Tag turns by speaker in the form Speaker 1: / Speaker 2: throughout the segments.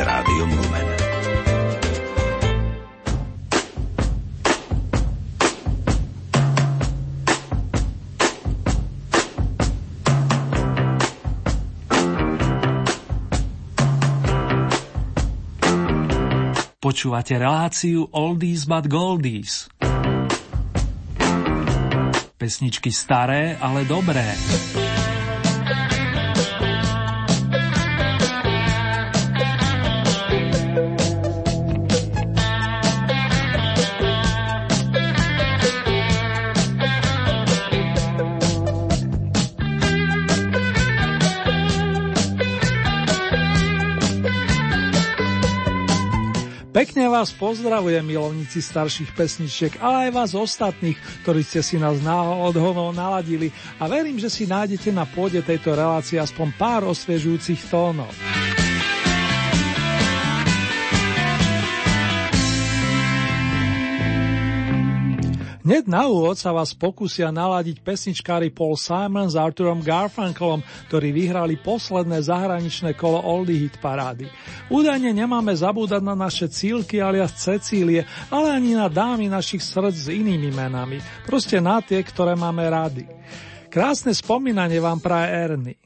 Speaker 1: s Rádiom Lumen.
Speaker 2: Počúvate reláciu Oldies but Goldies. Pesničky staré, ale dobré.
Speaker 3: Vás pozdravujem, milovníci starších pesničiek, ale aj vás ostatných, ktorí ste si nás náhodou naladili a verím, že si nájdete na pôde tejto relácie aspoň pár osviežujúcich tónov. Hneď na úvod sa vás pokúsia naladiť pesničkári Paul Simon s Arturom Garfunkelom, ktorí vyhrali posledné zahraničné kolo Oldie Hit parády. Údajne nemáme zabúdať na naše cílky alias Cecílie, ale ani na dámy našich srdc s inými menami. Proste na tie, ktoré máme rady. Krásne spomínanie vám praje Ernie.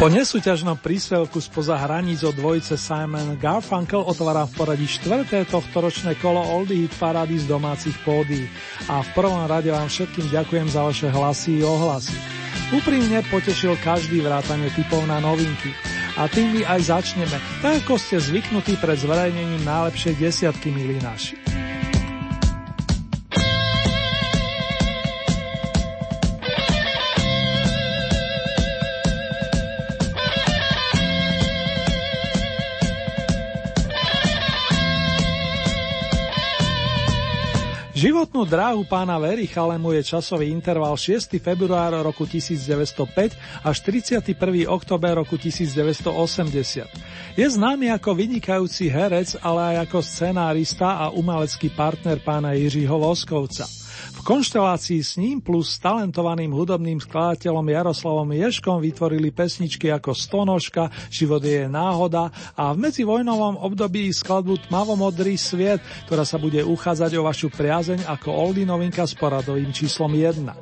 Speaker 3: Po nesúťažnom príspevku spoza hraníc od dvojice Simon Garfunkel otvára v poradí štvrté tohtoročné kolo Oldie Hit Parady z domácich pódy. A v prvom rade vám všetkým ďakujem za vaše hlasy i ohlasy. Úprimne potešil každý vrátanie typov na novinky. A tým my aj začneme, tak ako ste zvyknutí pred zverejnením najlepšej desiatky, milí naši. Životnú dráhu pána Vericha mu je časový interval 6. február roku 1905 až 31. október roku 1980. Je známy ako vynikajúci herec, ale aj ako scenárista a umelecký partner pána Jiřího Voskovca. V konštelácii s ním plus s talentovaným hudobným skladateľom Jaroslavom Ješkom vytvorili pesničky ako Stonožka, Život je náhoda a v medzivojnovom období skladbu Tmavomodrý sviet, ktorá sa bude uchádzať o vašu priazeň ako Oldy novinka s poradovým číslom 1.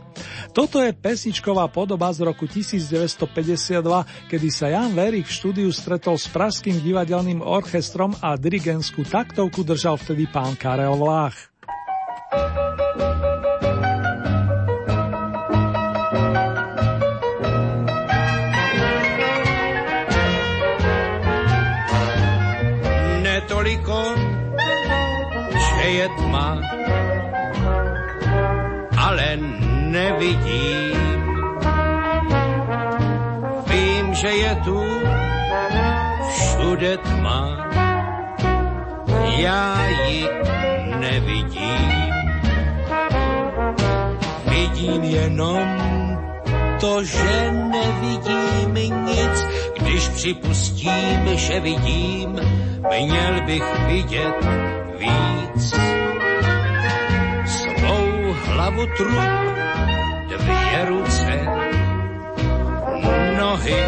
Speaker 3: Toto je pesničková podoba z roku 1952, kedy sa Jan Verik v štúdiu stretol s Pražským divadelným orchestrom a dirigentskú taktovku držal vtedy pán Karel Vlách.
Speaker 1: Toliko, že je tma, ale nevidím. Vím, že je tu všude tma, já ji nevidím. Vidím jenom to, že nevidím nic, když připustím, že vidím, měl bych vidět víc. Svou hlavu trup, dvě ruce, nohy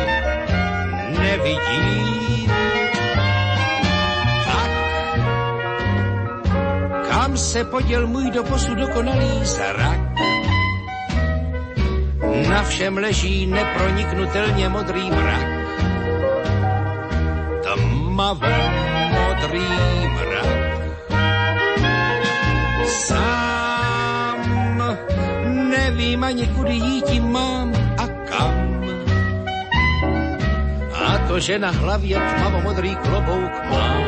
Speaker 1: nevidím. Tak, kam se poděl můj doposud dokonalý zrak? Na všem leží neproniknutelně modrý mrak tmavo modrý mrak. Sám nevím ani kudy jít mám a kam. A to, že na hlavě tmavo modrý klobouk mám,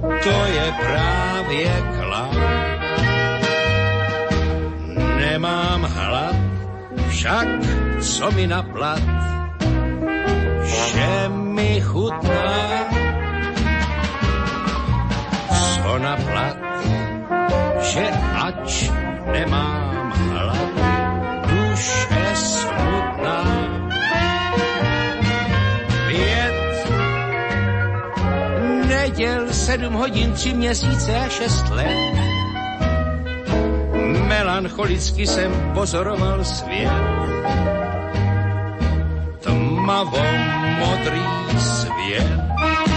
Speaker 1: to je právě klam. Nemám hlad, však co mi na plat, že mi chutná. Co na plat, že ač nemám hlad, duše smutná. Pět neděl, sedm hodin, tři měsíce a šest let. Melancholicky jsem pozoroval svět tmavo modrý svět.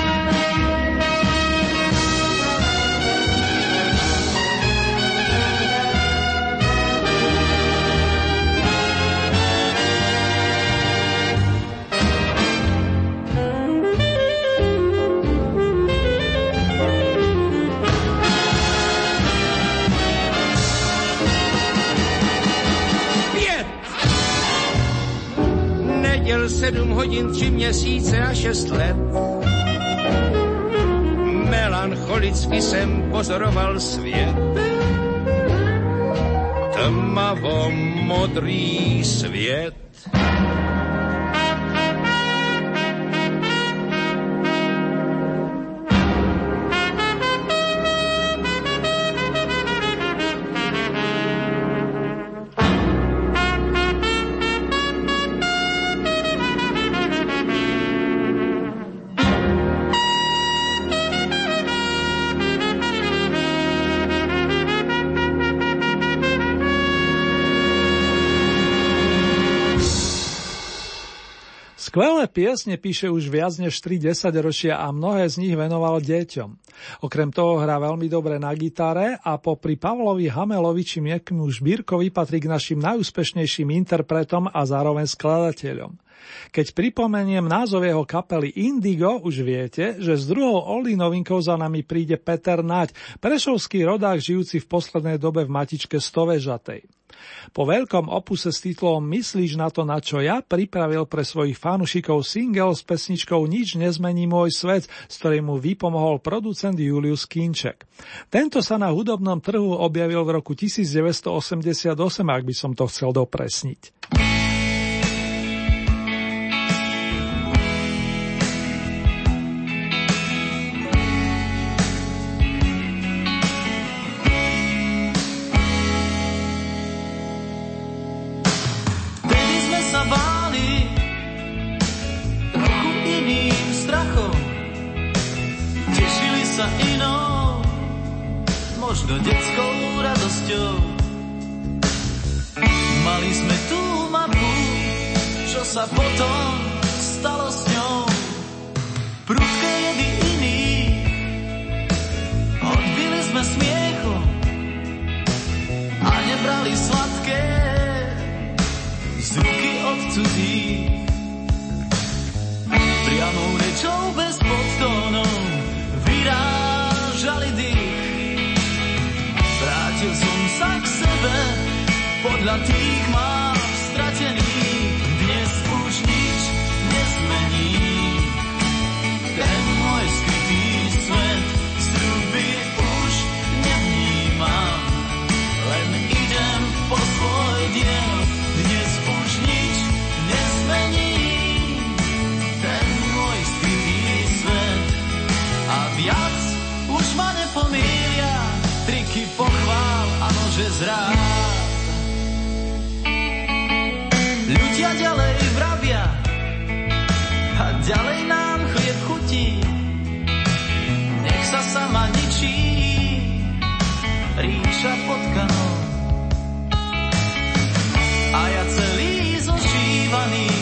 Speaker 1: Sedm hodin, tři měsíce a šest let. Melancholicky jsem pozoroval svět. Tmavo modrý svět
Speaker 3: Skvelé piesne píše už viac než 3 ročia a mnohé z nich venoval deťom. Okrem toho hrá veľmi dobre na gitare a popri Pavlovi Hamelovi či Miekmu Žbírkovi patrí k našim najúspešnejším interpretom a zároveň skladateľom. Keď pripomeniem názov jeho kapely Indigo, už viete, že s druhou Oldy novinkou za nami príde Peter Naď, prešovský rodák žijúci v poslednej dobe v matičke Stovežatej. Po veľkom opuse s titulom Myslíš na to, na čo ja pripravil pre svojich fanúšikov single s pesničkou Nič nezmení môj svet, s ktorým mu vypomohol producent Julius Kinček. Tento sa na hudobnom trhu objavil v roku 1988, ak by som to chcel dopresniť.
Speaker 4: možno detskou radosťou. Mali sme tú mapu, čo sa potom stalo s ňou. Prudké jedy iný, odbili sme smiechu a nebrali sladké z ruky od. dla tých má. duša potkaná. A ja celý
Speaker 5: zožívaný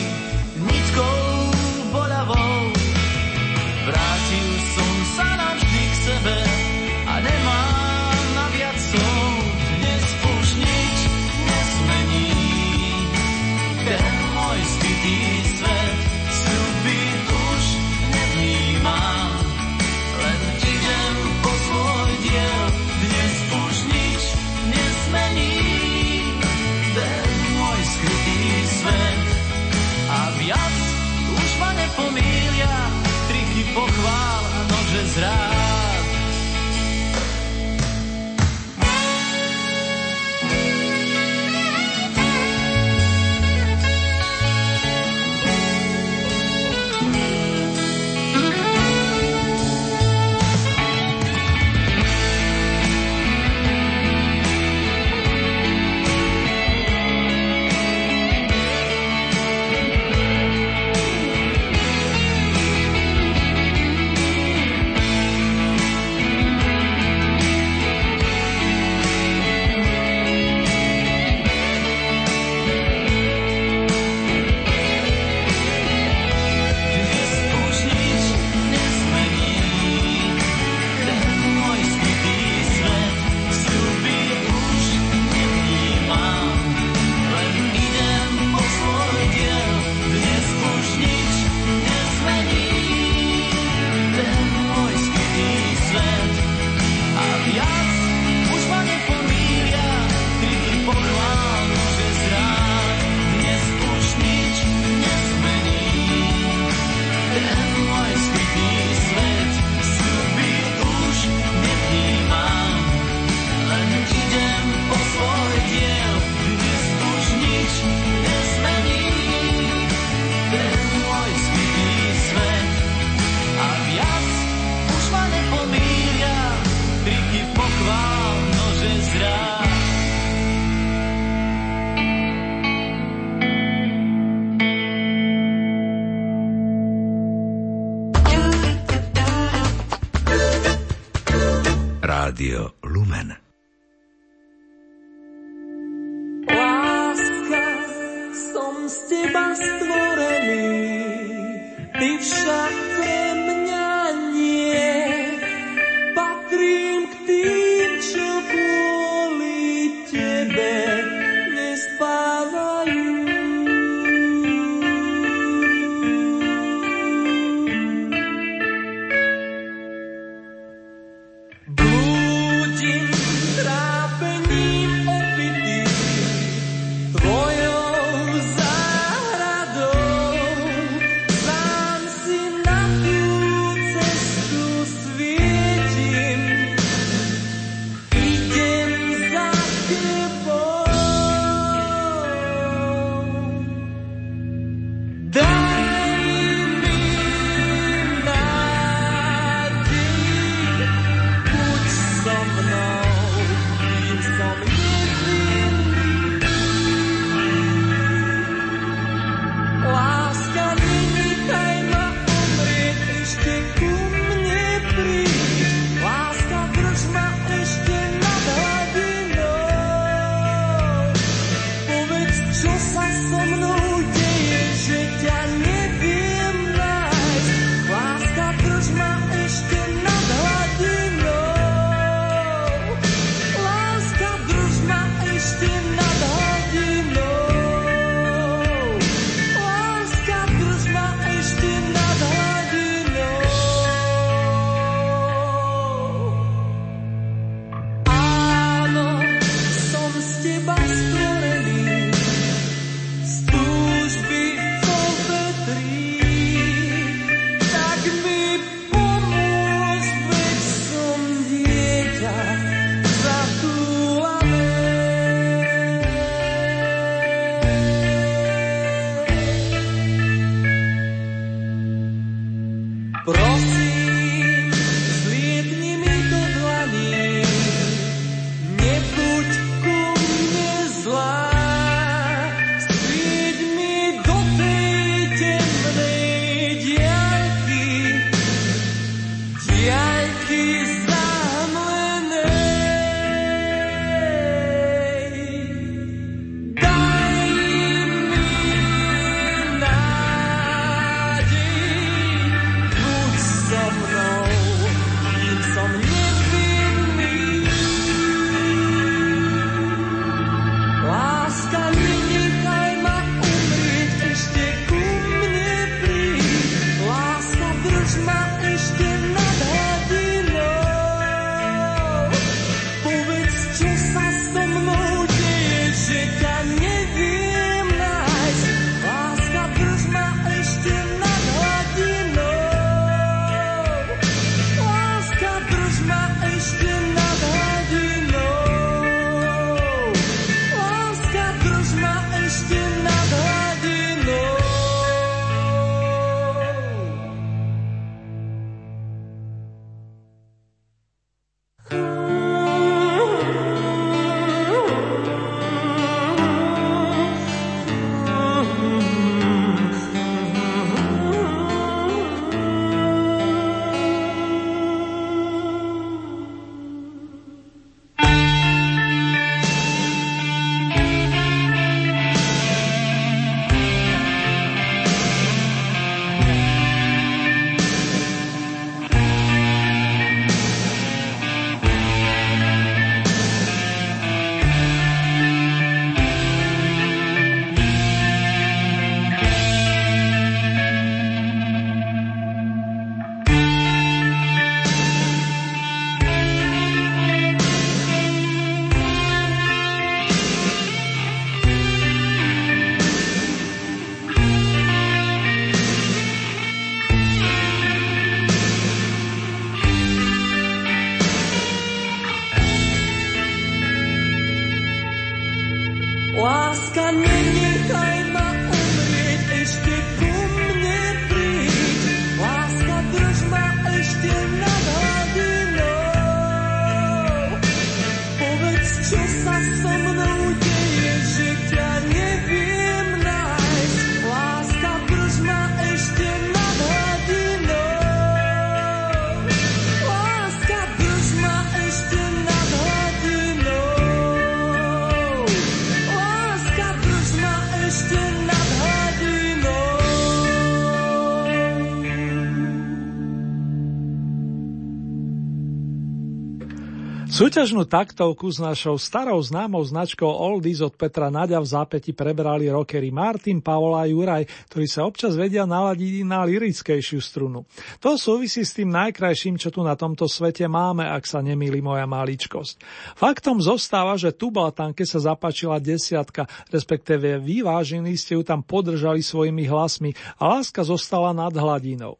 Speaker 3: Súťažnú taktovku s našou starou známou značkou Oldies od Petra Nadia v zápäti prebrali rockery Martin, Pavla a Juraj, ktorí sa občas vedia naladiť na lirickejšiu strunu. To súvisí s tým najkrajším, čo tu na tomto svete máme, ak sa nemýli moja maličkosť. Faktom zostáva, že Tublatanke sa zapáčila desiatka, respektíve vyvážení ste ju tam podržali svojimi hlasmi a láska zostala nad hladinou.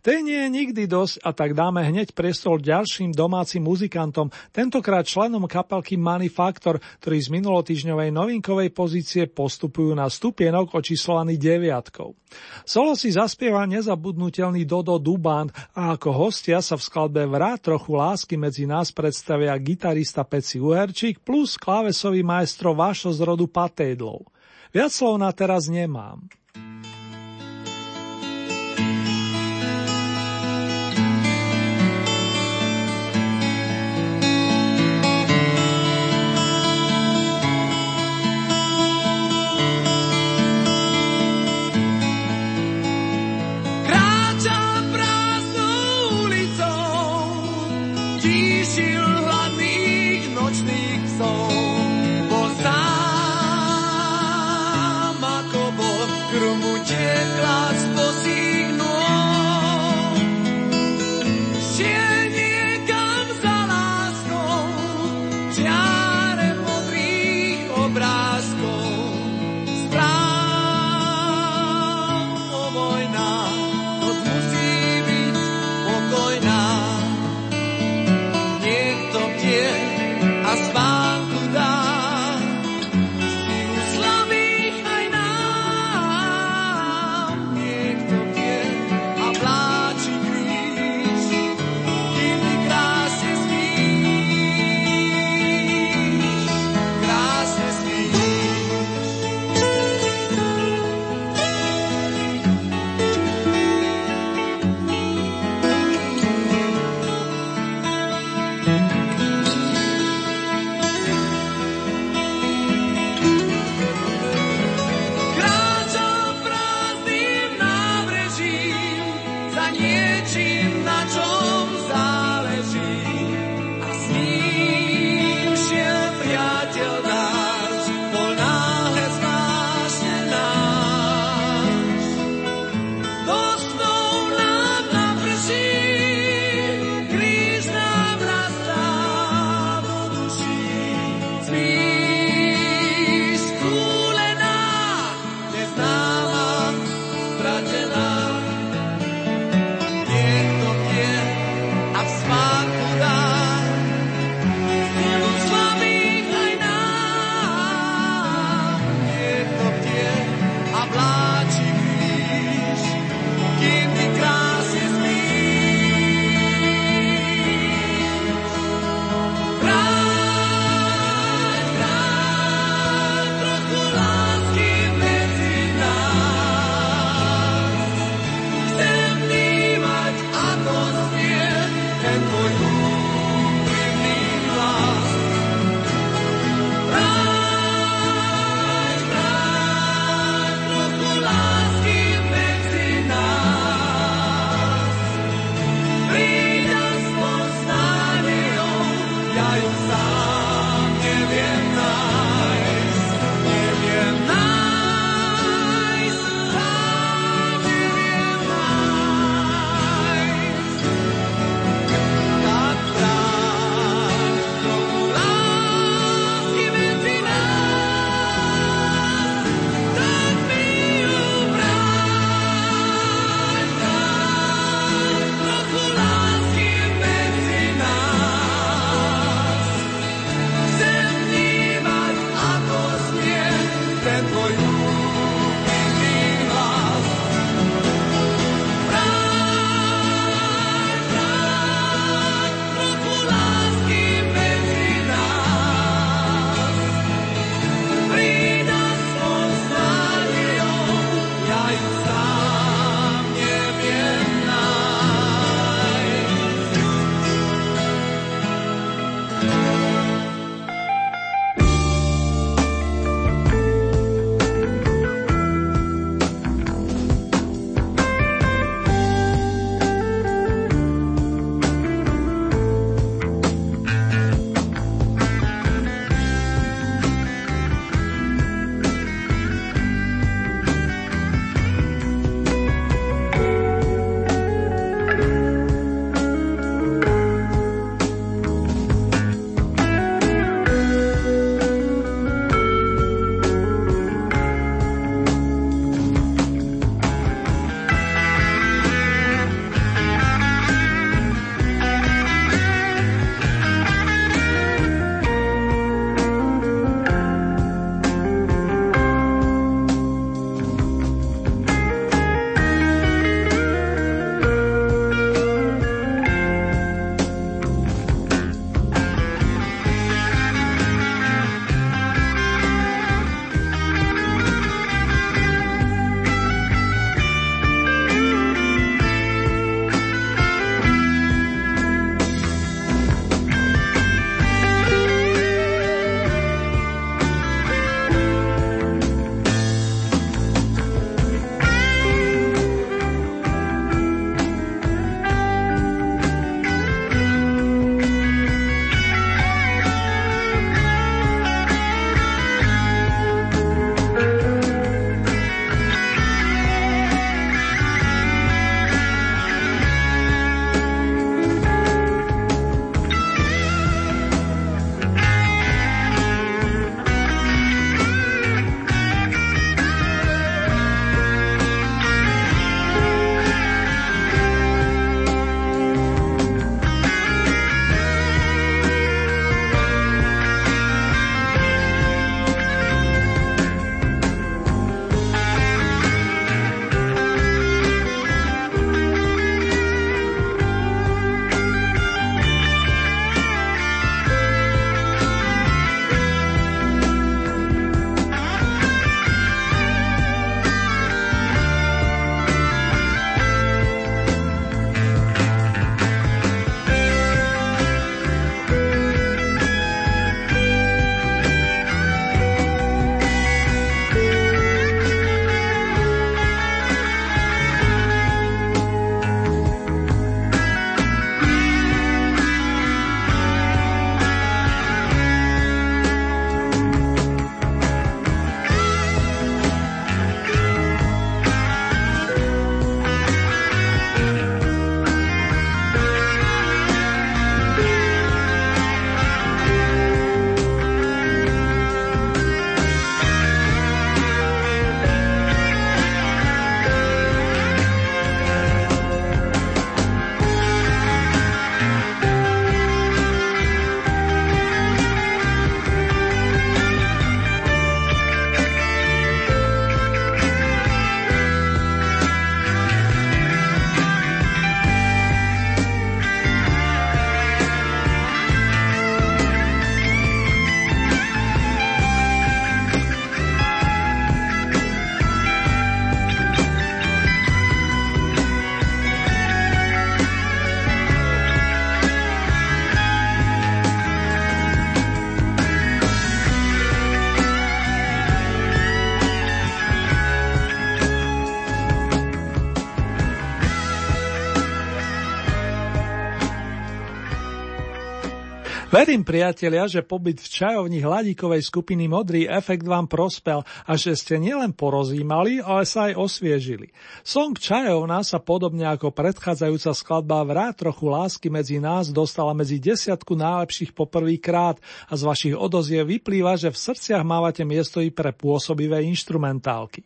Speaker 3: Tej nie je nikdy dosť a tak dáme hneď priestor ďalším domácim muzikantom, tentokrát členom kapelky Manifaktor, ktorí z minulotýžňovej novinkovej pozície postupujú na stupienok očíslovaný deviatkou. Solo si zaspieva nezabudnutelný Dodo Duband a ako hostia sa v skladbe Vrát trochu lásky medzi nás predstavia gitarista Peci Uherčík plus klávesový maestro Vášo z rodu Patédlov. Viac slov na teraz nemám. Verím, priatelia, že pobyt v čajovni hladíkovej skupiny Modrý efekt vám prospel a že ste nielen porozímali, ale sa aj osviežili. Song Čajovna sa podobne ako predchádzajúca skladba Vrát trochu lásky medzi nás dostala medzi desiatku najlepších poprvýkrát a z vašich odozie vyplýva, že v srdciach mávate miesto i pre pôsobivé inštrumentálky.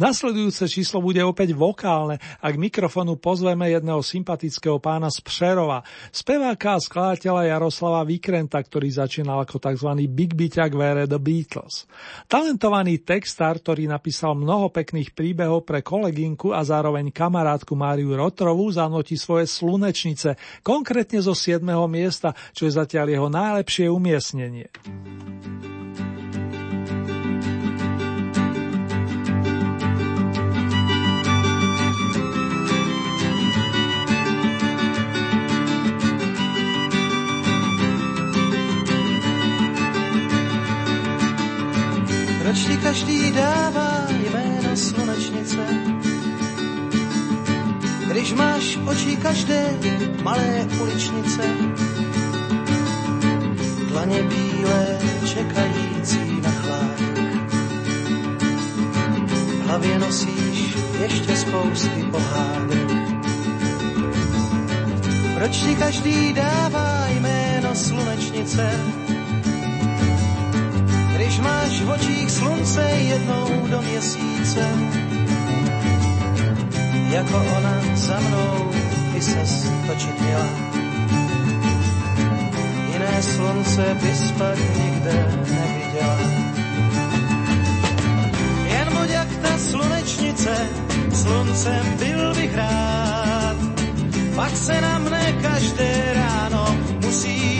Speaker 3: Nasledujúce číslo bude opäť vokálne a k mikrofonu pozveme jedného sympatického pána z Přerova, speváka a skladateľa Jaroslava Vikrenta, ktorý začínal ako tzv. Big Beaťak vere The Beatles. Talentovaný textár, ktorý napísal mnoho pekných príbehov pre kolegynku a zároveň kamarátku Máriu Rotrovú, zanotí svoje slunečnice, konkrétne zo 7. miesta, čo je zatiaľ jeho najlepšie umiestnenie.
Speaker 6: Proč ti každý dává jméno slunečnice? Když máš oči každé malé uličnice, dlaně bílé čekající na chládek. V hlavě nosíš ještě spousty pohádek. Proč ti každý dává jméno slunečnice? Když máš v očích slunce jednou do měsíce. Jako ona za mnou by se točit měla. Jiné slunce bys pak nikde neviděla. Jen buď jak ta slunečnice, sluncem byl bych rád. Pak se na mne každé ráno musíš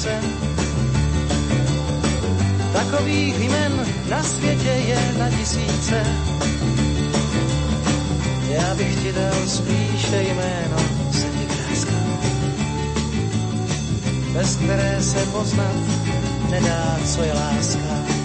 Speaker 6: Slunečnice? Takových jmen na světě je na tisíce. Já bych ti dal spíše jméno sedmikráska, bez které se poznat nedá, co je láska.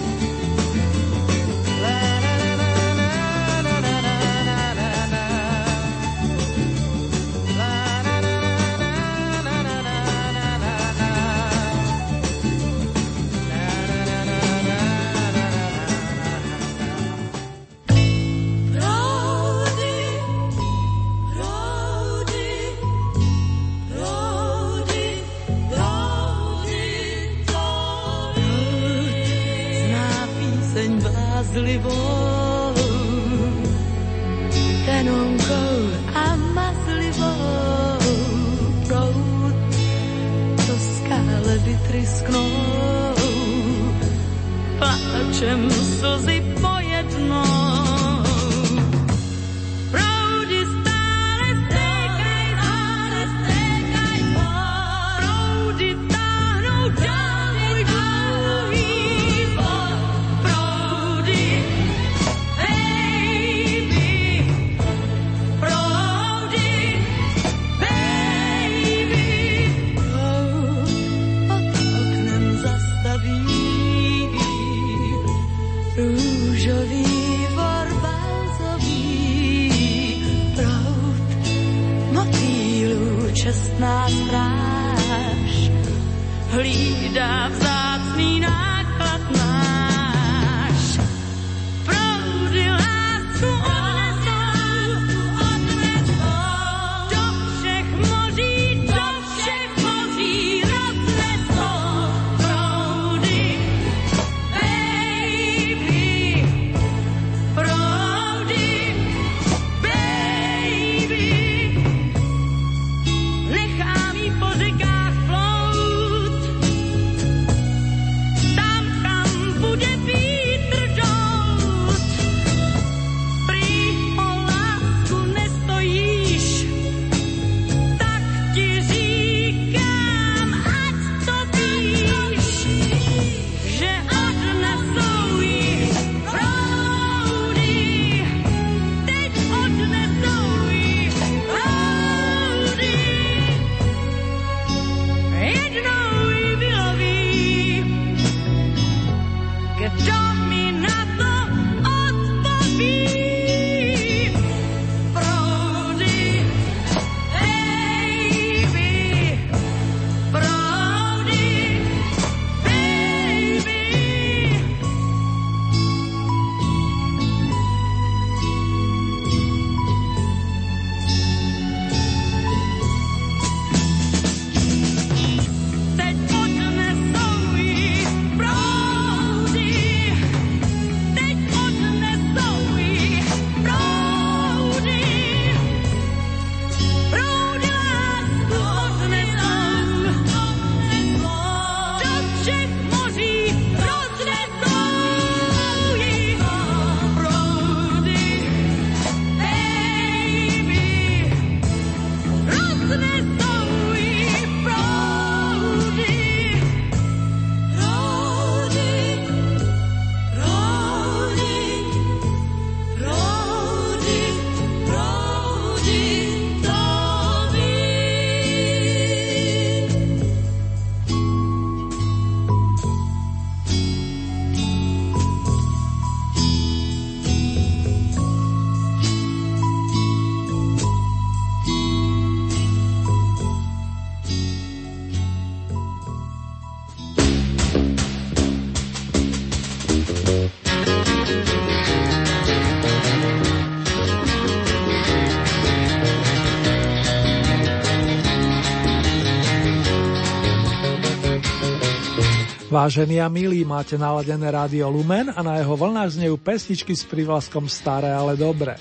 Speaker 3: Vážení a milí, máte naladené rádio Lumen a na jeho vlnách znejú pesničky s privlaskom Staré, ale dobré.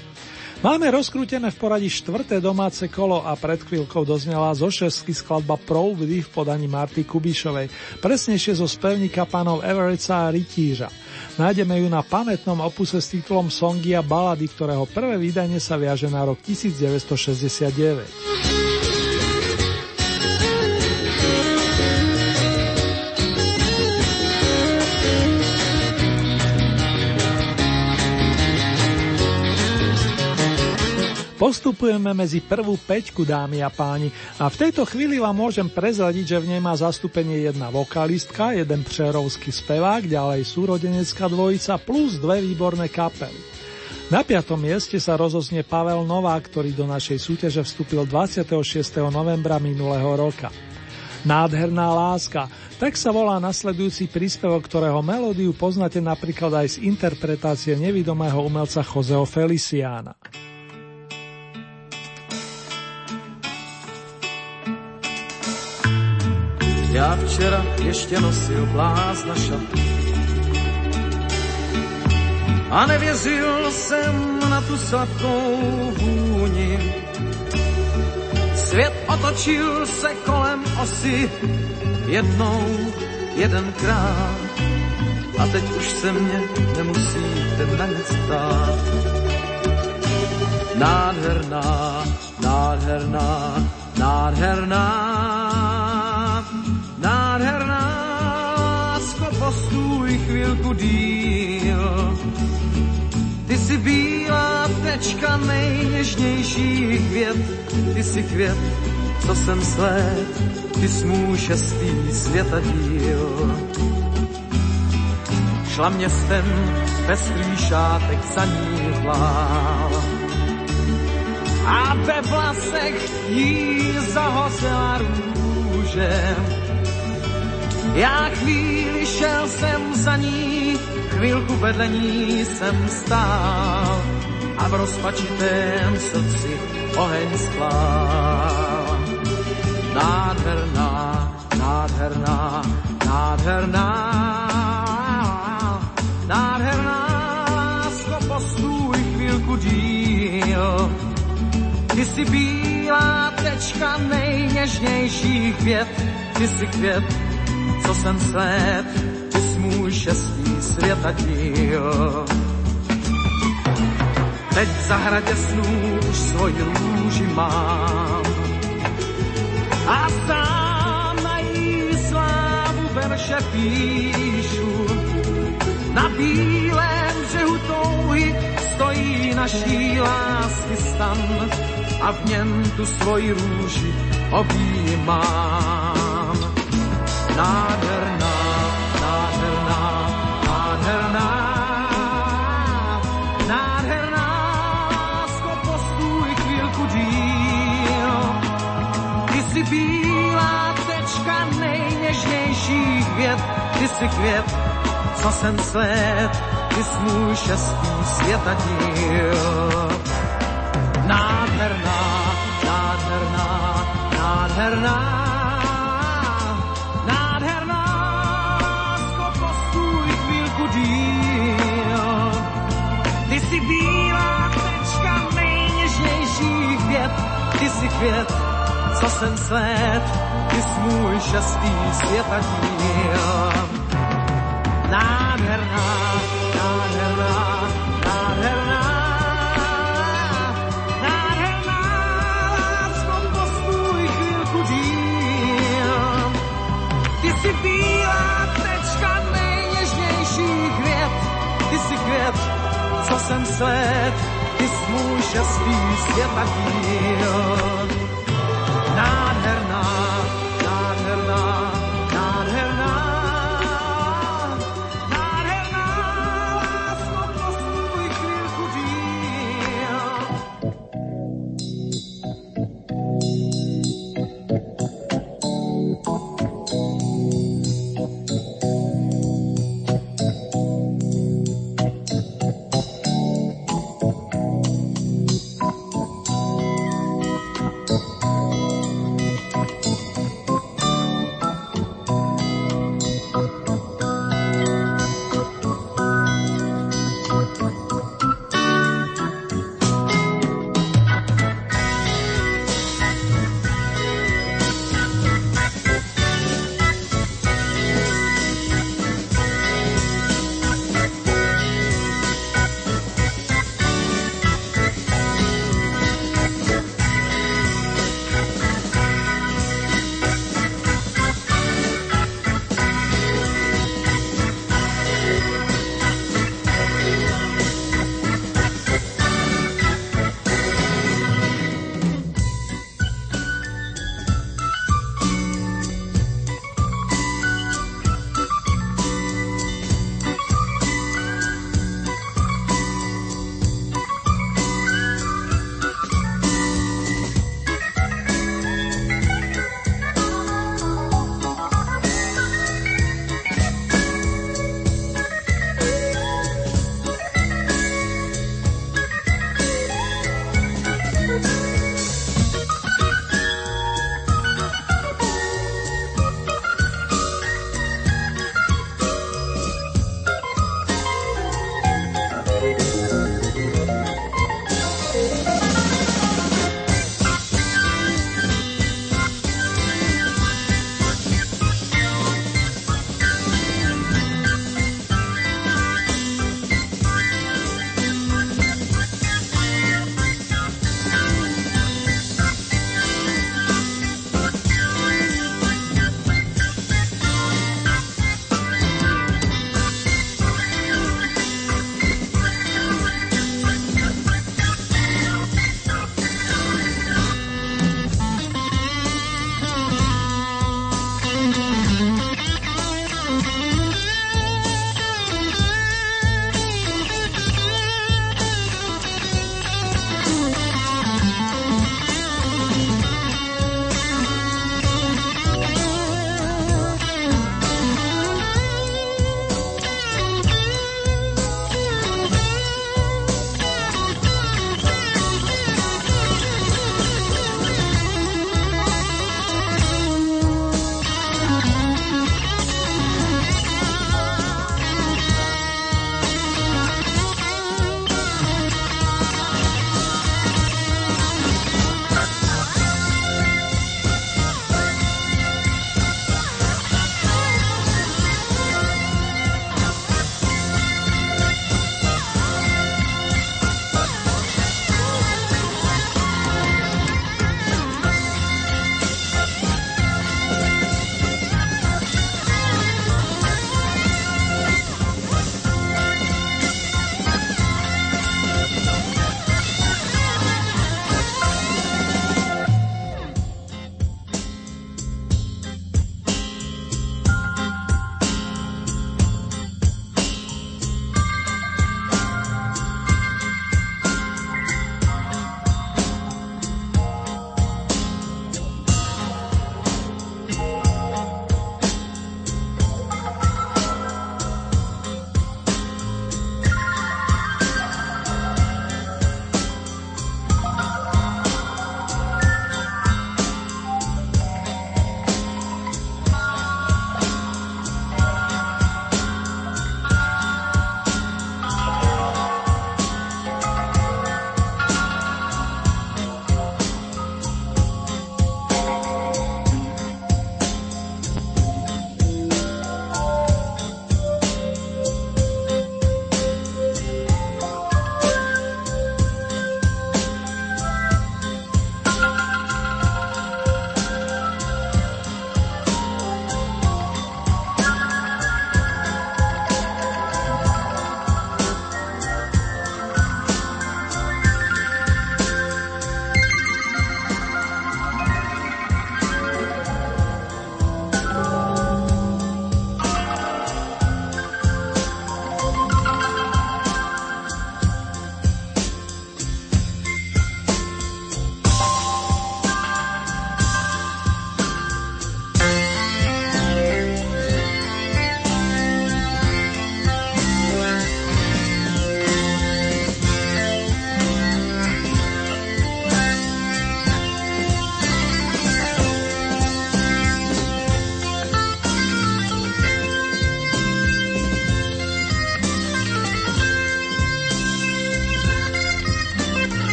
Speaker 3: Máme rozkrútené v poradí štvrté domáce kolo a pred chvíľkou doznala zo šestky skladba Provdy v podaní Marty Kubišovej, presnejšie zo spevníka pánov Everettsa a Rytíža. Nájdeme ju na pamätnom opuse s titulom Songy a balady, ktorého prvé vydanie sa viaže na rok 1969. Postupujeme medzi prvú peťku, dámy a páni, a v tejto chvíli vám môžem prezradiť, že v nej má zastúpenie jedna vokalistka, jeden přerovský spevák, ďalej súrodenecká dvojica plus dve výborné kapely. Na piatom mieste sa rozoznie Pavel Novák, ktorý do našej súťaže vstúpil 26. novembra minulého roka. Nádherná láska, tak sa volá nasledujúci príspevok, ktorého melódiu poznáte napríklad aj z interpretácie nevidomého umelca Joseho Feliciána.
Speaker 5: Já včera ještě nosil blázna šat. A nevěřil jsem na tu sladkou vůni. Svět otočil se kolem osy jednou, jedenkrát. A teď už se mě nemusíte na nic ptát. Nádherná, nádherná nádherná postůj chvilku díl. Ty jsi bílá tečka nejněžnějších květ, ty jsi květ, co jsem sled, ty jsi můj šestý světa díl. Šla městem pestrý šátek za ní hlál. A ve vlasech jí zahozela růže já chvíli šel jsem za ní, chvílku vedle ní jsem stál a v rozpačitém srdci oheň splál. Nádherná, nádherná, nádherná, nádherná, lásko, postůj chvílku díl. Ty jsi bílá tečka nejněžnějších květ, ty jsi květ, co jsem sled, ty jsi můj šestý světa díl. Teď v zahradě snů už svoji růži mám a sám na jí slávu verše píšu. Na bílém břehu touhy stojí naší lásky stan a v něm tu svoji růži objímám nádherná, nádherná, nádherná, nádherná, postůj chvílku díl. Ty jsi bílá tečka nejněžnějších květ, ty jsi květ, co jsem sled, ty jsi můj šestý světa díl. Nádherná, nádherná, nádherná, květ, co jsem sled, ty jsi můj šestý světadíl. Nádherná, nádherná, nádherná, nádherná, lásko, postůj chvílku díl. Ty jsi bílá tečka nejněžnější květ, ty jsi květ, co jsem sled, ty jsi můj šestý světadíl. Nádherná, nádherná,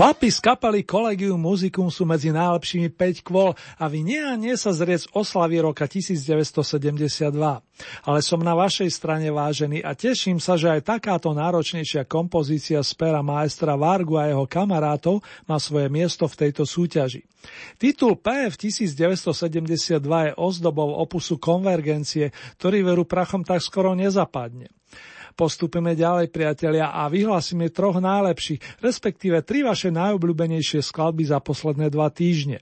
Speaker 3: Chlapi z kapely Collegium Musicum sú medzi najlepšími 5 kvôl a vy nie a nie sa zriec oslavy roka 1972. Ale som na vašej strane vážený a teším sa, že aj takáto náročnejšia kompozícia z pera maestra Vargu a jeho kamarátov má svoje miesto v tejto súťaži. Titul PF 1972 je ozdobou opusu Konvergencie, ktorý veru prachom tak skoro nezapadne. Postupíme ďalej, priatelia, a vyhlasíme troch najlepších, respektíve tri vaše najobľúbenejšie skladby za posledné dva týždne.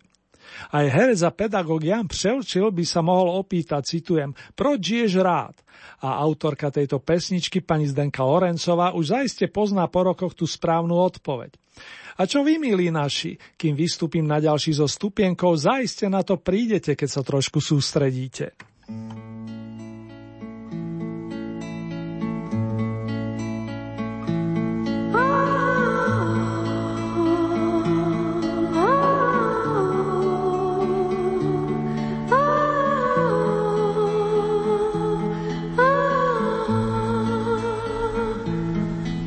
Speaker 3: Aj herec a pedagóg Jan Přelčil by sa mohol opýtať, citujem, proč žiješ rád? A autorka tejto pesničky, pani Zdenka Lorencová, už zaiste pozná po rokoch tú správnu odpoveď. A čo vy, milí naši, kým vystúpim na ďalší zo stupienkov, zaiste na to prídete, keď sa trošku sústredíte.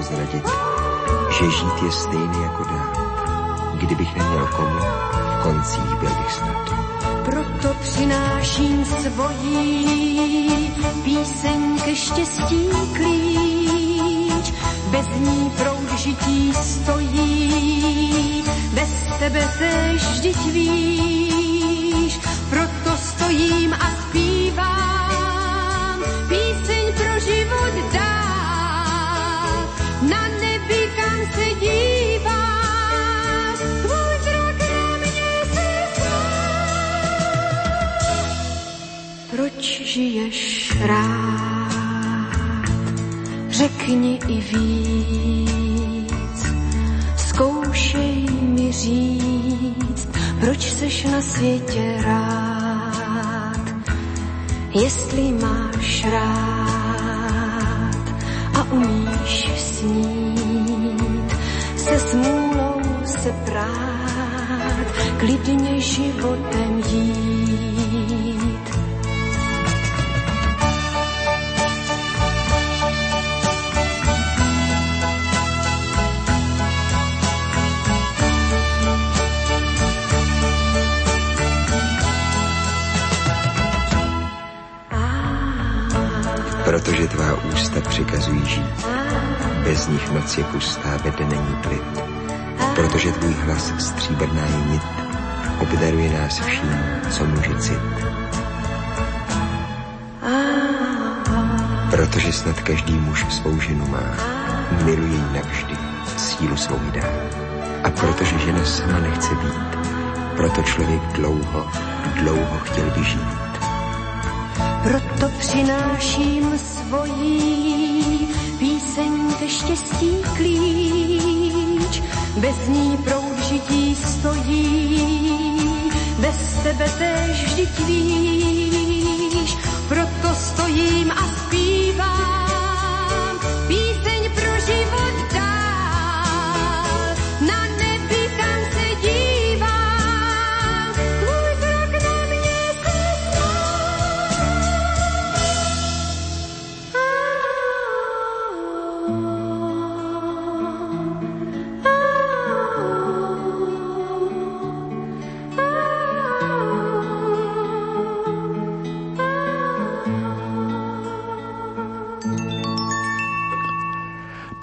Speaker 7: prozradit, že žít je stejný jako dát. Kdybych neměl komu, v koncích byl bych snad.
Speaker 8: Proto přináším svojí píseň ke štěstí klíč. Bez ní proud žití stojí, bez tebe tež vždyť víš. Rád, řekni i víc, zkoušej mi říct, proč seš na světě rád, jestli máš rád a umíš snít, se smůlou se prát, klidně životem jít
Speaker 7: nich noc je pustá, ve není klid. Protože tvůj hlas stříbrná je nit, obdaruje nás vším, co může cit. Protože snad každý muž svou ženu má, miluje ji navždy, sílu svou dá. A protože žena sama nechce být, proto člověk dlouho, dlouho chtěl vyžít
Speaker 8: proto přináším svojí štěstí klíč. Bez ní proud žití stojí, bez tebe tež vždyť víš. Proto stojím a zpívám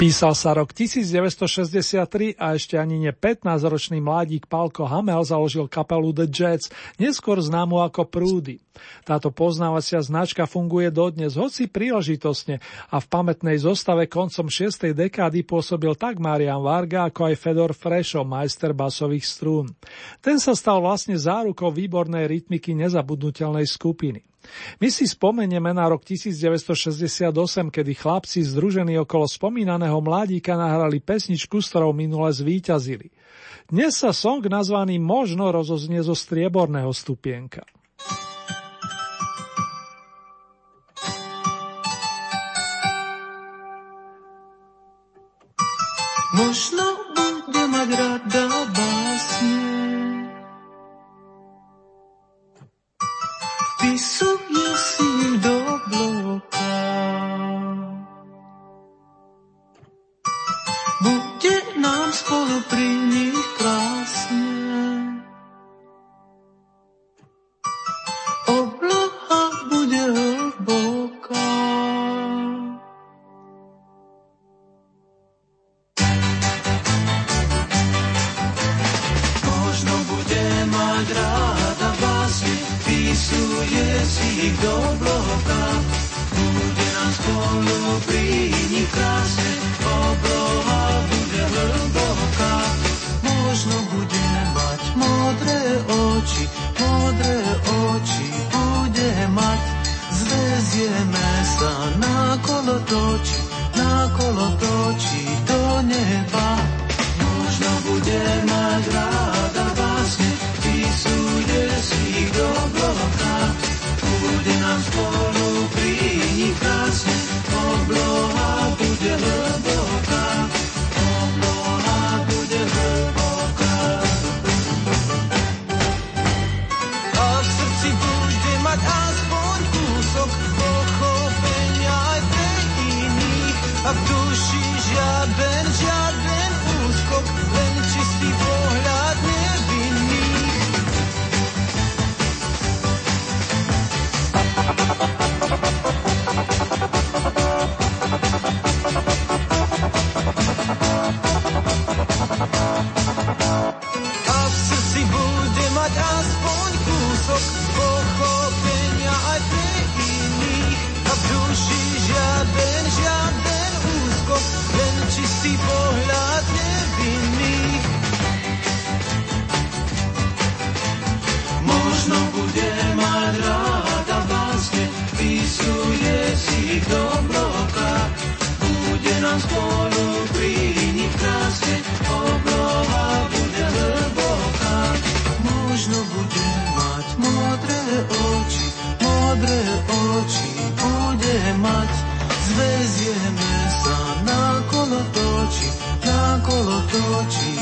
Speaker 3: Písal sa rok 1963 a ešte ani ne 15-ročný mladík Palko Hamel založil kapelu The Jets, neskôr známu ako Prúdy. Táto poznávacia značka funguje dodnes, hoci príležitosne a v pamätnej zostave koncom 6. dekády pôsobil tak Marian Varga ako aj Fedor Frešo, majster basových strún. Ten sa stal vlastne zárukou výbornej rytmiky nezabudnutelnej skupiny. My si spomenieme na rok 1968, kedy chlapci združení okolo spomínaného mladíka nahrali pesničku, s ktorou minule zvíťazili. Dnes sa song nazvaný možno rozoznie zo strieborného stupienka.
Speaker 6: Možno bude mať rada básne Vpisuje si do bloka. Bude nám spolu pri zvezdje nesa na toči, na toči.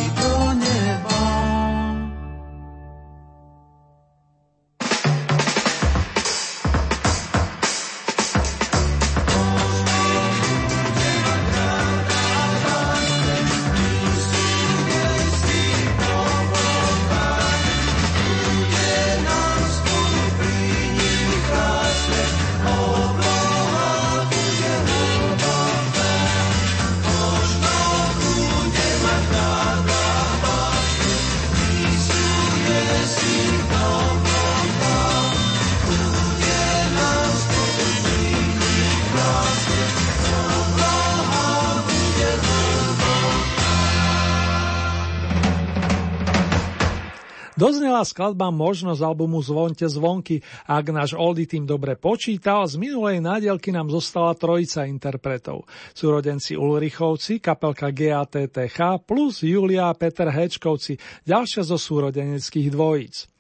Speaker 3: Doznela skladba možno z albumu Zvonte zvonky. Ak náš Oldy tým dobre počítal, z minulej nádielky nám zostala trojica interpretov. Súrodenci Ulrichovci, kapelka GATTH plus Julia a Peter Hečkovci, ďalšia zo súrodeneckých dvojíc.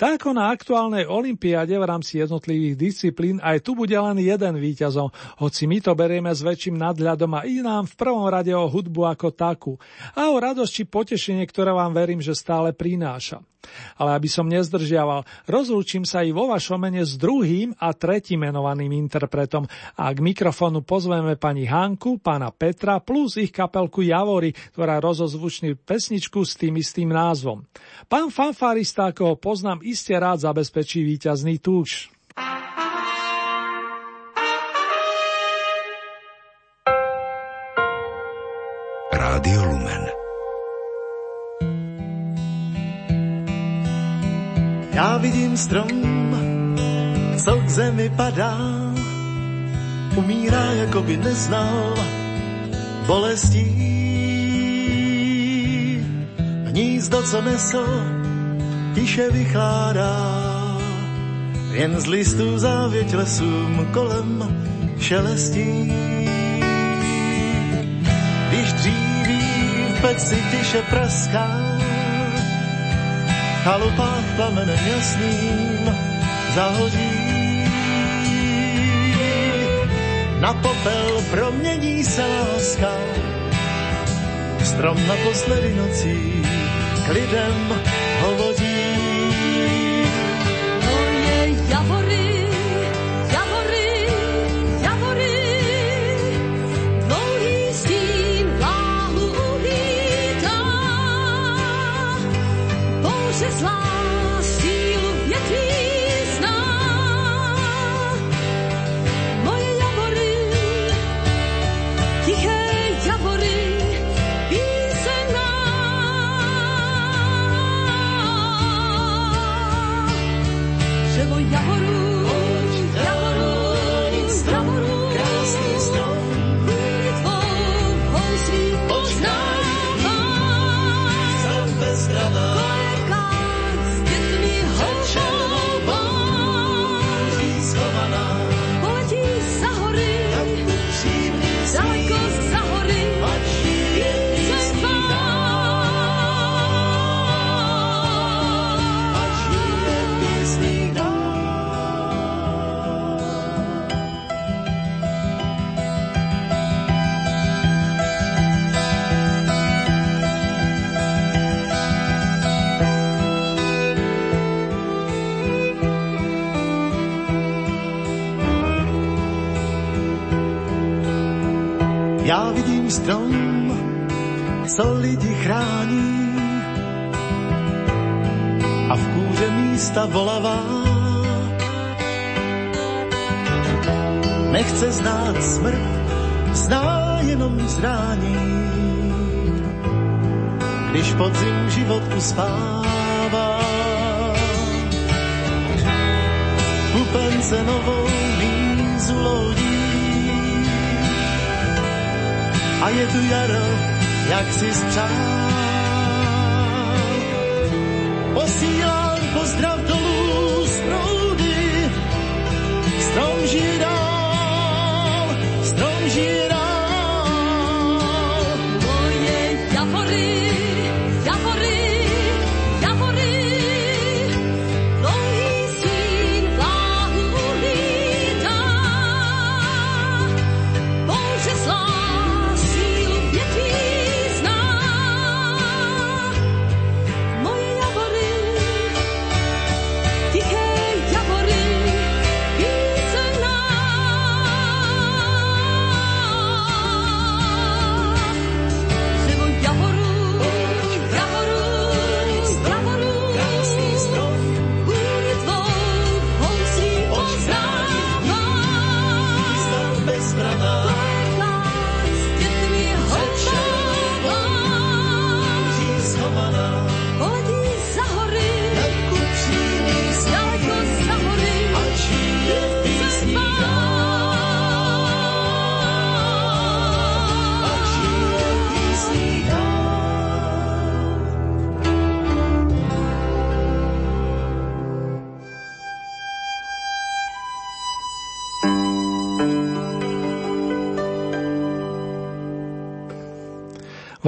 Speaker 3: Tak ako na aktuálnej olympiáde v rámci jednotlivých disciplín, aj tu bude len jeden víťazom, hoci my to berieme s väčším nadhľadom a ide nám v prvom rade o hudbu ako takú a o radosť či potešenie, ktoré vám verím, že stále prináša. Ale aby som nezdržiaval, rozlúčim sa i vo vašom mene s druhým a tretím menovaným interpretom a k mikrofónu pozveme pani Hanku, pána Petra plus ich kapelku Javory, ktorá rozozvučný pesničku s tým istým názvom. Pán fanfarista, ako ho poznám, iste rád zabezpečí víťazný túš.
Speaker 9: Rádio Lumen.
Speaker 10: Já vidím strom, co k zemi padá, umírá, jako by neznal bolestí. Hnízdo, co nesl, tiše vychládá, jen z listů závěť lesům kolem šelestí. Když dříví v peci tiše praská, chalupách plamenem jasným zahodí. Na popel promění se láska, strom naposledy nocí k lidem hovoří. strom, smrt, zná jenom zrání. Když podzim život uspává, kupence novou mízu lodí a je tu jaro, jak si spřál.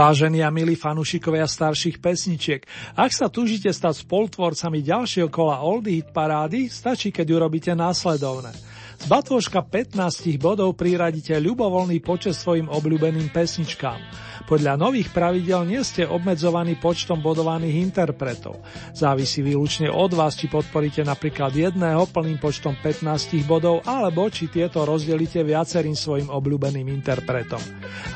Speaker 3: Vážení a milí fanúšikovia starších pesničiek, ak sa túžite stať spoltvorcami ďalšieho kola Oldie Hit parády, stačí, keď urobíte následovné. Z batôžka 15 bodov priradíte ľubovoľný počet svojim obľúbeným pesničkám. Podľa nových pravidel nie ste obmedzovaní počtom bodovaných interpretov. Závisí výlučne od vás, či podporíte napríklad jedného plným počtom 15 bodov, alebo či tieto rozdelíte viacerým svojim obľúbeným interpretom.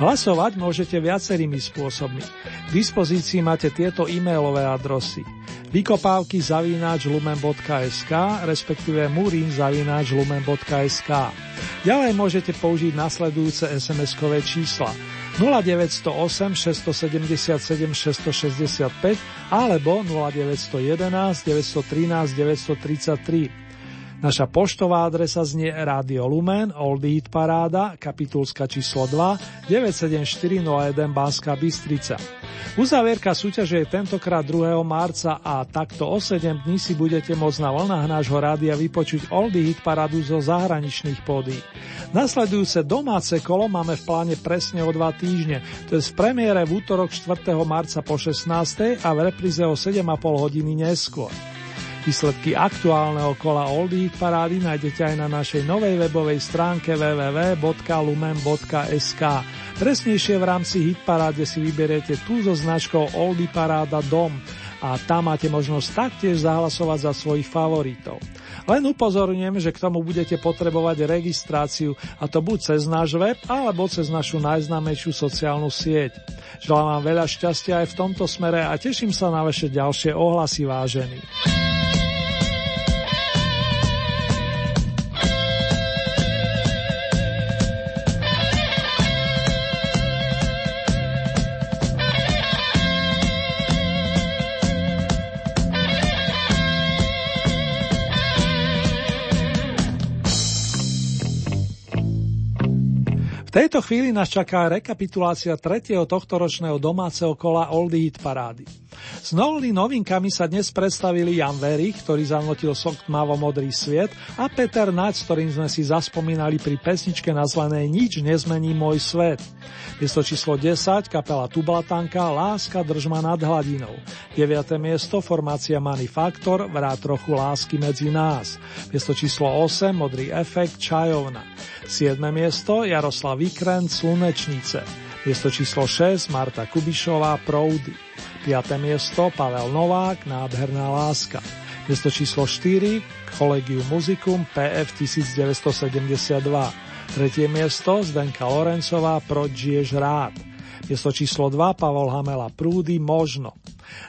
Speaker 3: Hlasovať môžete viacerými spôsobmi. K dispozícii máte tieto e-mailové adresy vykopávky zavínač lumen.sk, respektíve murín zavínač lumen.sk. Ďalej môžete použiť nasledujúce SMS-kové čísla 0908 677 665 alebo 0911 913 933. Naša poštová adresa znie Radio Lumen, Old Eat Paráda, kapitulska číslo 2, 97401 Banská Bystrica. Uzavierka súťaže je tentokrát 2. marca a takto o 7 dní si budete môcť na vlnách nášho rádia vypočuť Oldie Hit Parádu zo zahraničných pódy. Nasledujúce domáce kolo máme v pláne presne o 2 týždne, to je v premiére v útorok 4. marca po 16. a v repríze o 7,5 hodiny neskôr. Výsledky aktuálneho kola Oldie parády nájdete aj na našej novej webovej stránke www.lumen.sk. Presnejšie v rámci hitparáde si vyberiete tú so značkou Oldie Paráda Dom a tam máte možnosť taktiež zahlasovať za svojich favoritov. Len upozorňujem, že k tomu budete potrebovať registráciu a to buď cez náš web alebo cez našu najznámejšiu sociálnu sieť. Želám vám veľa šťastia aj v tomto smere a teším sa na vaše ďalšie ohlasy vážení. Tejto chvíli nás čaká rekapitulácia tretieho tohtoročného domáceho kola Oldie Hit Parády. S novými novinkami sa dnes predstavili Jan Verich, ktorý zanotil sok Tmavo-modrý sviet a Peter Naď, s ktorým sme si zaspomínali pri pesničke nazvanej Nič nezmení môj svet. Miesto číslo 10, kapela Tublatanka, Láska držma nad hladinou. 9. miesto, formácia Manifaktor, vrá trochu lásky medzi nás. Miesto číslo 8, Modrý efekt, Čajovna. 7. miesto, Jaroslav Vikrent, Slunečnice. Miesto číslo 6, Marta Kubišová, Proudy. 5. miesto, Pavel Novák, Nádherná láska. Miesto číslo 4, Collegium Musicum, PF 1972. Tretie miesto Zdenka Lorencová Proč žiješ rád. Miesto číslo 2 Pavol Hamela Prúdy Možno.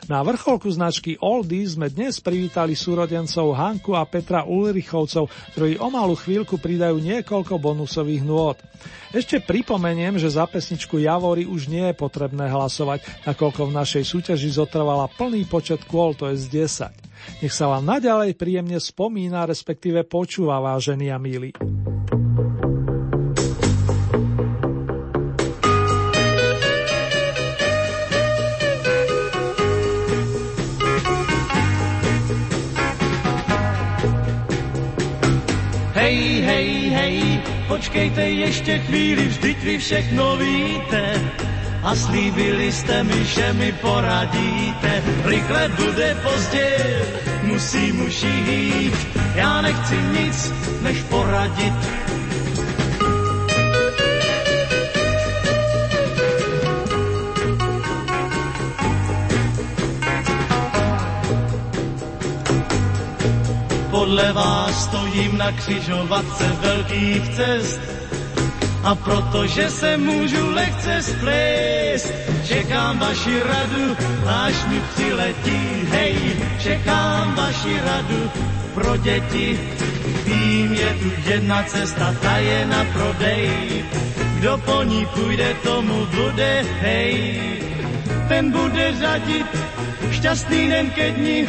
Speaker 3: Na vrcholku značky Oldy sme dnes privítali súrodencov Hanku a Petra Ulrichovcov, ktorí o malú chvíľku pridajú niekoľko bonusových nôd. Ešte pripomeniem, že za pesničku Javory už nie je potrebné hlasovať, nakoľko v našej súťaži zotrvala plný počet kôl, to je z 10. Nech sa vám naďalej príjemne spomína, respektíve počúva, vážení a milí.
Speaker 11: Počkejte ještě chvíli, vždyť vy všechno víte. A slíbili jste mi, že mi poradíte. Rychle bude pozdě, musím už jít. Já nechci nic, než poradit podle vás stojím na křižovatce velkých cest. A protože se můžu lehce splést, čekám vaši radu, až mi přiletí. Hej, čekám vaši radu pro děti. Vím, je tu jedna cesta, ta je na prodej. Kdo po ní půjde, tomu bude, hej. Ten bude řadit šťastný den ke dni,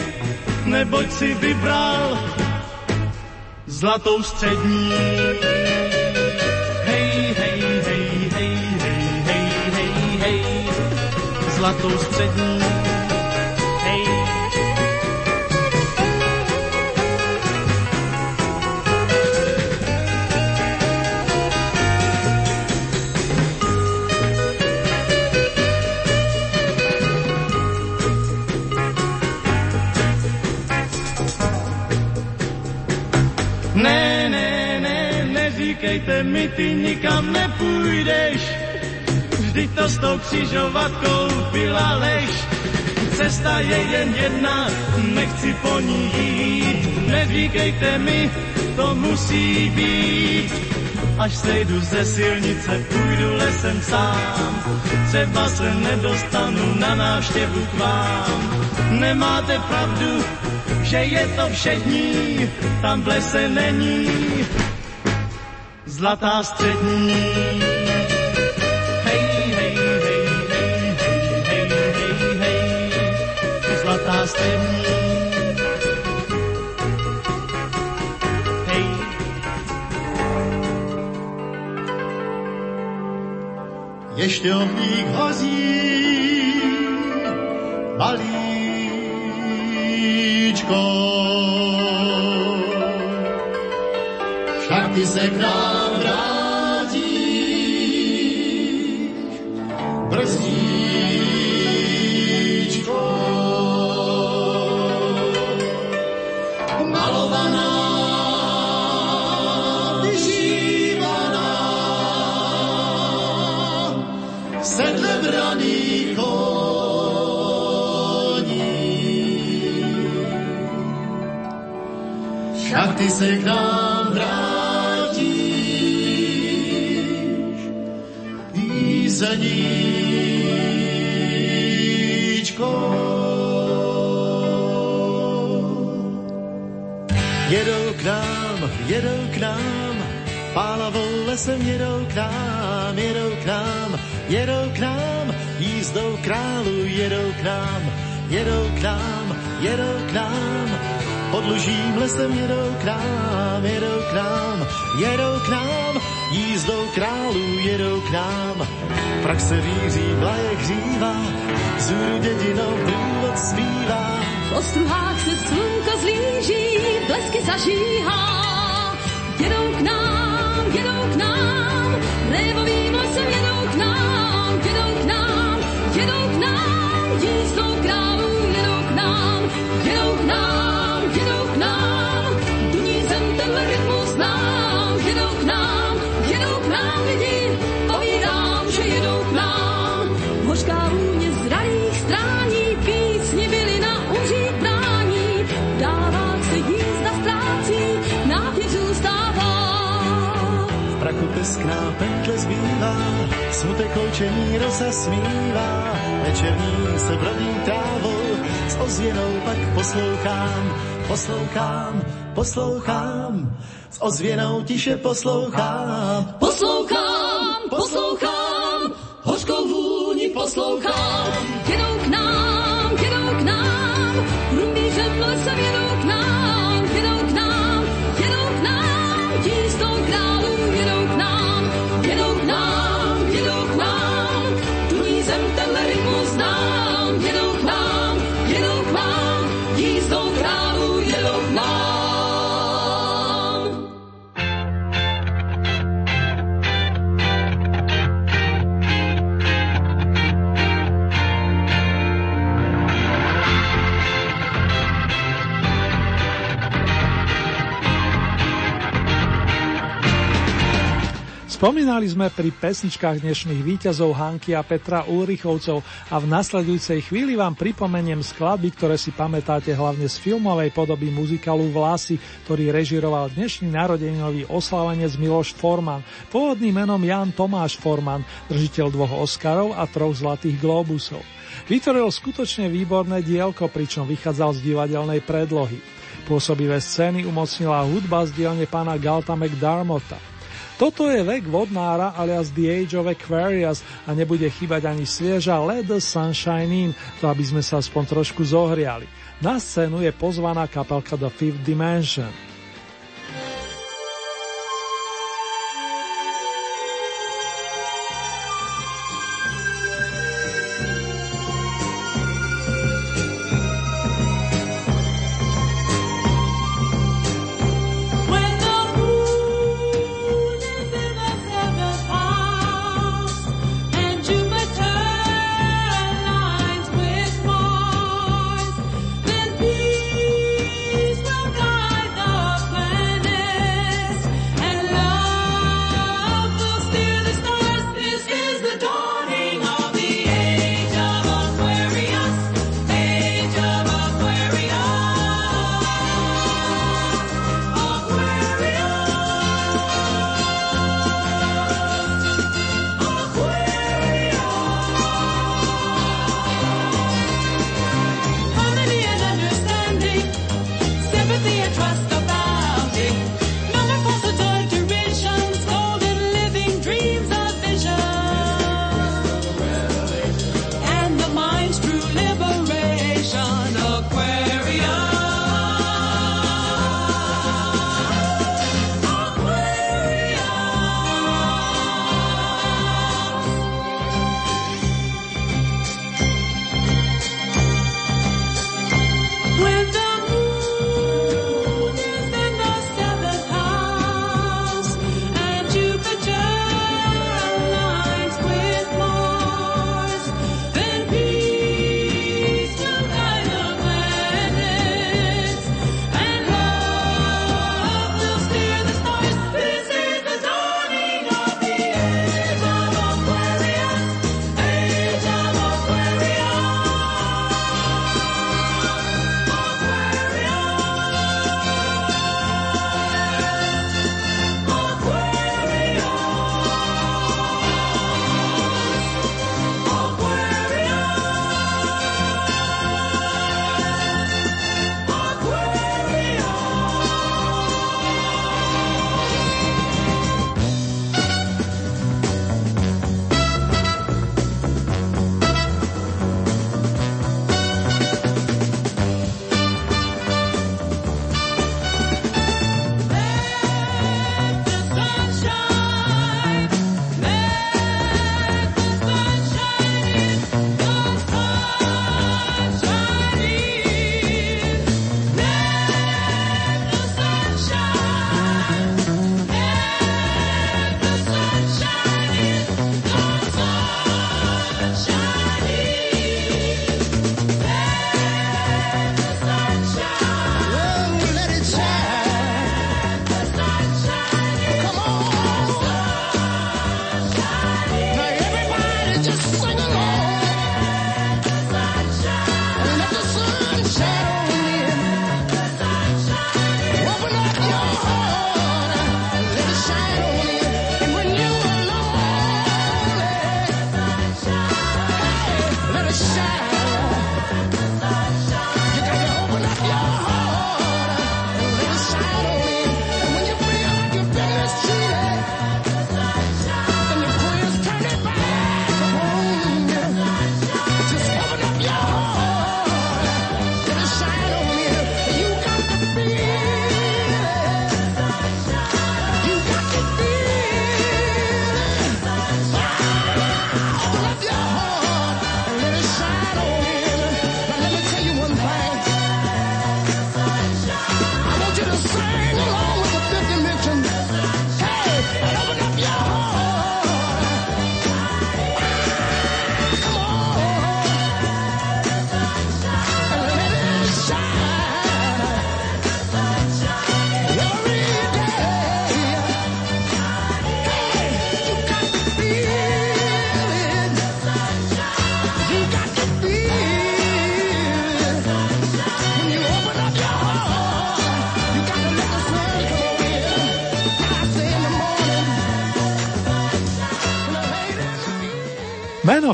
Speaker 11: neboť si vybral zlatou střední. Hej, hej, hej, hej, hej, hej, hej, hej, zlatou střední. Říkejte mi, ty nikam nepůjdeš. Vždyť to s tou křižovatkou byla lež. Cesta je jen jedna, nechci po ní jít. Neříkejte mi, to musí být. Až sejdu ze silnice, půjdu lesem sám. Třeba se nedostanu na návštěvu k vám. Nemáte pravdu, že je to všední, tam v lese není zlatá střední. Hej, hej,
Speaker 12: hej, hej, zlatá střední. Ještě ohník hozí malíčko. Však ty se král se k nám vrátíš, píseníčko. Jedou k nám, jedou k nám, pálavou lesem jedou k nám, jedou k nám, jedou k nám, jízdou králu jedou k nám, jedou k nám, jedou k nám, pod lužím lesem jedou k nám, jedou k nám, jedou k nám, jízdou králů jedou k nám. Prak se víří, vlaje hřívá, zůru dědinou průvod zpívá.
Speaker 10: V ostruhách se slunko zlíží, blesky zažíhá. Jedou k nám, jedou k nám, révovým lesem jedou k nám, jedou k nám, jedou k nám, jízdou králů jedou nám, jedou k nám, jedou k nám, duní zem tenhle rytmus znám, jedou k nám, jedou k nám lidi, povídám, že jedou k nám. Hořká vůně V
Speaker 12: prachu teskná pentle zbývá, smutek loučení rosa smívá, večerní se brodí trávou, s ozvěnou pak poslouchám, poslouchám, poslouchám, s ozvěnou tiše poslouchám.
Speaker 10: Poslouchám, poslouchám, hořkou vůni poslouchám.
Speaker 3: Spomínali sme pri pesničkách dnešných víťazov Hanky a Petra Ulrichovcov a v nasledujúcej chvíli vám pripomeniem skladby, ktoré si pamätáte hlavne z filmovej podoby muzikálu Vlasy, ktorý režiroval dnešný narodeninový oslávanec Miloš Forman, pôvodným menom Jan Tomáš Forman, držiteľ dvoch Oscarov a troch Zlatých Globusov. Vytvoril skutočne výborné dielko, pričom vychádzal z divadelnej predlohy. Pôsobivé scény umocnila hudba z dielne pána Galta McDarmota. Toto je vek vodnára alias The Age of Aquarius a nebude chýbať ani svieža Let Sunshine In, to aby sme sa aspoň trošku zohriali. Na scénu je pozvaná kapelka The Fifth Dimension.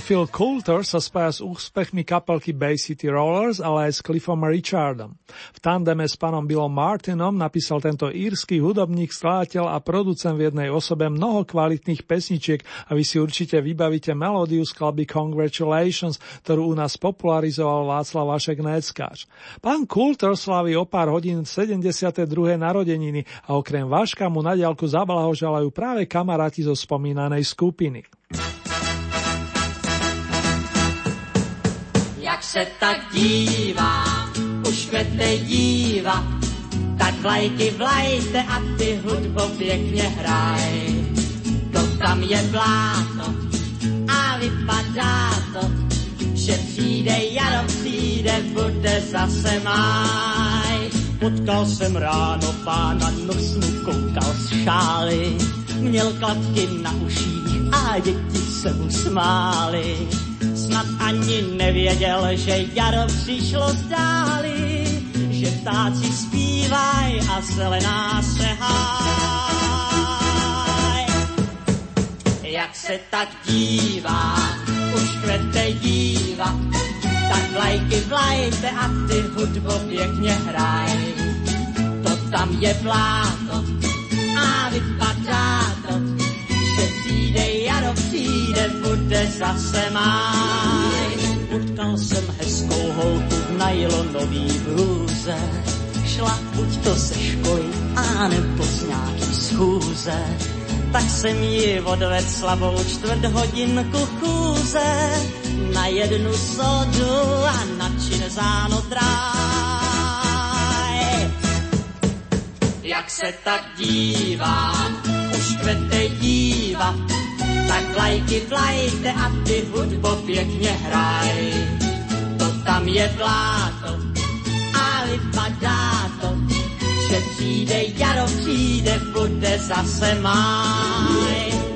Speaker 3: Phil Coulter sa spája s úspechmi kapelky Bay City Rollers, ale aj s Cliffom Richardom. V tandeme s pánom Billom Martinom napísal tento írsky hudobník, skladateľ a producent v jednej osobe mnoho kvalitných pesničiek a vy si určite vybavíte melódiu skladby Congratulations, ktorú u nás popularizoval Václav Vašek Neckáč. Pán Coulter slaví o pár hodín 72. narodeniny a okrem Vaška mu na diálku zablahoželajú práve kamaráti zo spomínanej skupiny.
Speaker 13: Se tak dívám, už kvete díva, tak vlajky vlajte a ty hudbo pěkně hraj. To tam je bláto a vypadá to, že přijde jaro, přijde, bude zase máj.
Speaker 5: Potkal jsem ráno pána nosnu, koukal z šály, měl klapky na uších a děti se mu smály snad ani nevěděl, že jaro přišlo z že ptáci zpívaj a zelená se háj.
Speaker 13: Jak se tak dívá, už kvete díva, tak vlajky vlajte a ty hudbo pěkně hraj. To tam je pláto a vypadá to, přijde jaro, přijde, bude zase máj.
Speaker 5: Potkal jsem hezkou holku v najlonový blůze, šla buď to ze školy, a nebo z nějaký schůze. Tak jsem ji odvedl slabou čtvrt hodinku chůze, na jednu sodu a na činzáno dráj.
Speaker 13: Jak se tak dívám, už kvete díva, tak vlajky vlajte a ty hudbo pěkně hraj. To tam je bláto a vypadá to, že přijde jaro, přijde, bude zase máj.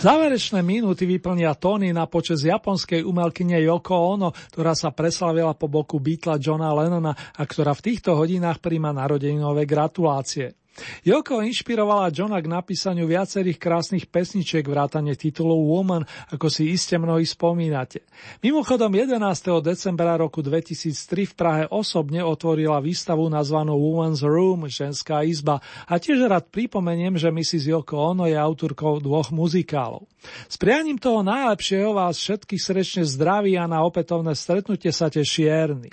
Speaker 3: Záverečné minúty vyplnia tóny na počas japonskej umelkyne Yoko Ono, ktorá sa preslavila po boku Beatla Johna Lennona a ktorá v týchto hodinách príjma narodeninové gratulácie. Joko inšpirovala Johna k napísaniu viacerých krásnych pesničiek vrátane titulu Woman, ako si iste mnohí spomínate. Mimochodom 11. decembra roku 2003 v Prahe osobne otvorila výstavu nazvanú Woman's Room, ženská izba a tiež rád pripomeniem, že Mrs. Yoko Ono je autorkou dvoch muzikálov. S prianím toho najlepšieho vás všetkých srdečne zdraví a na opätovné stretnutie sa teší Ernie.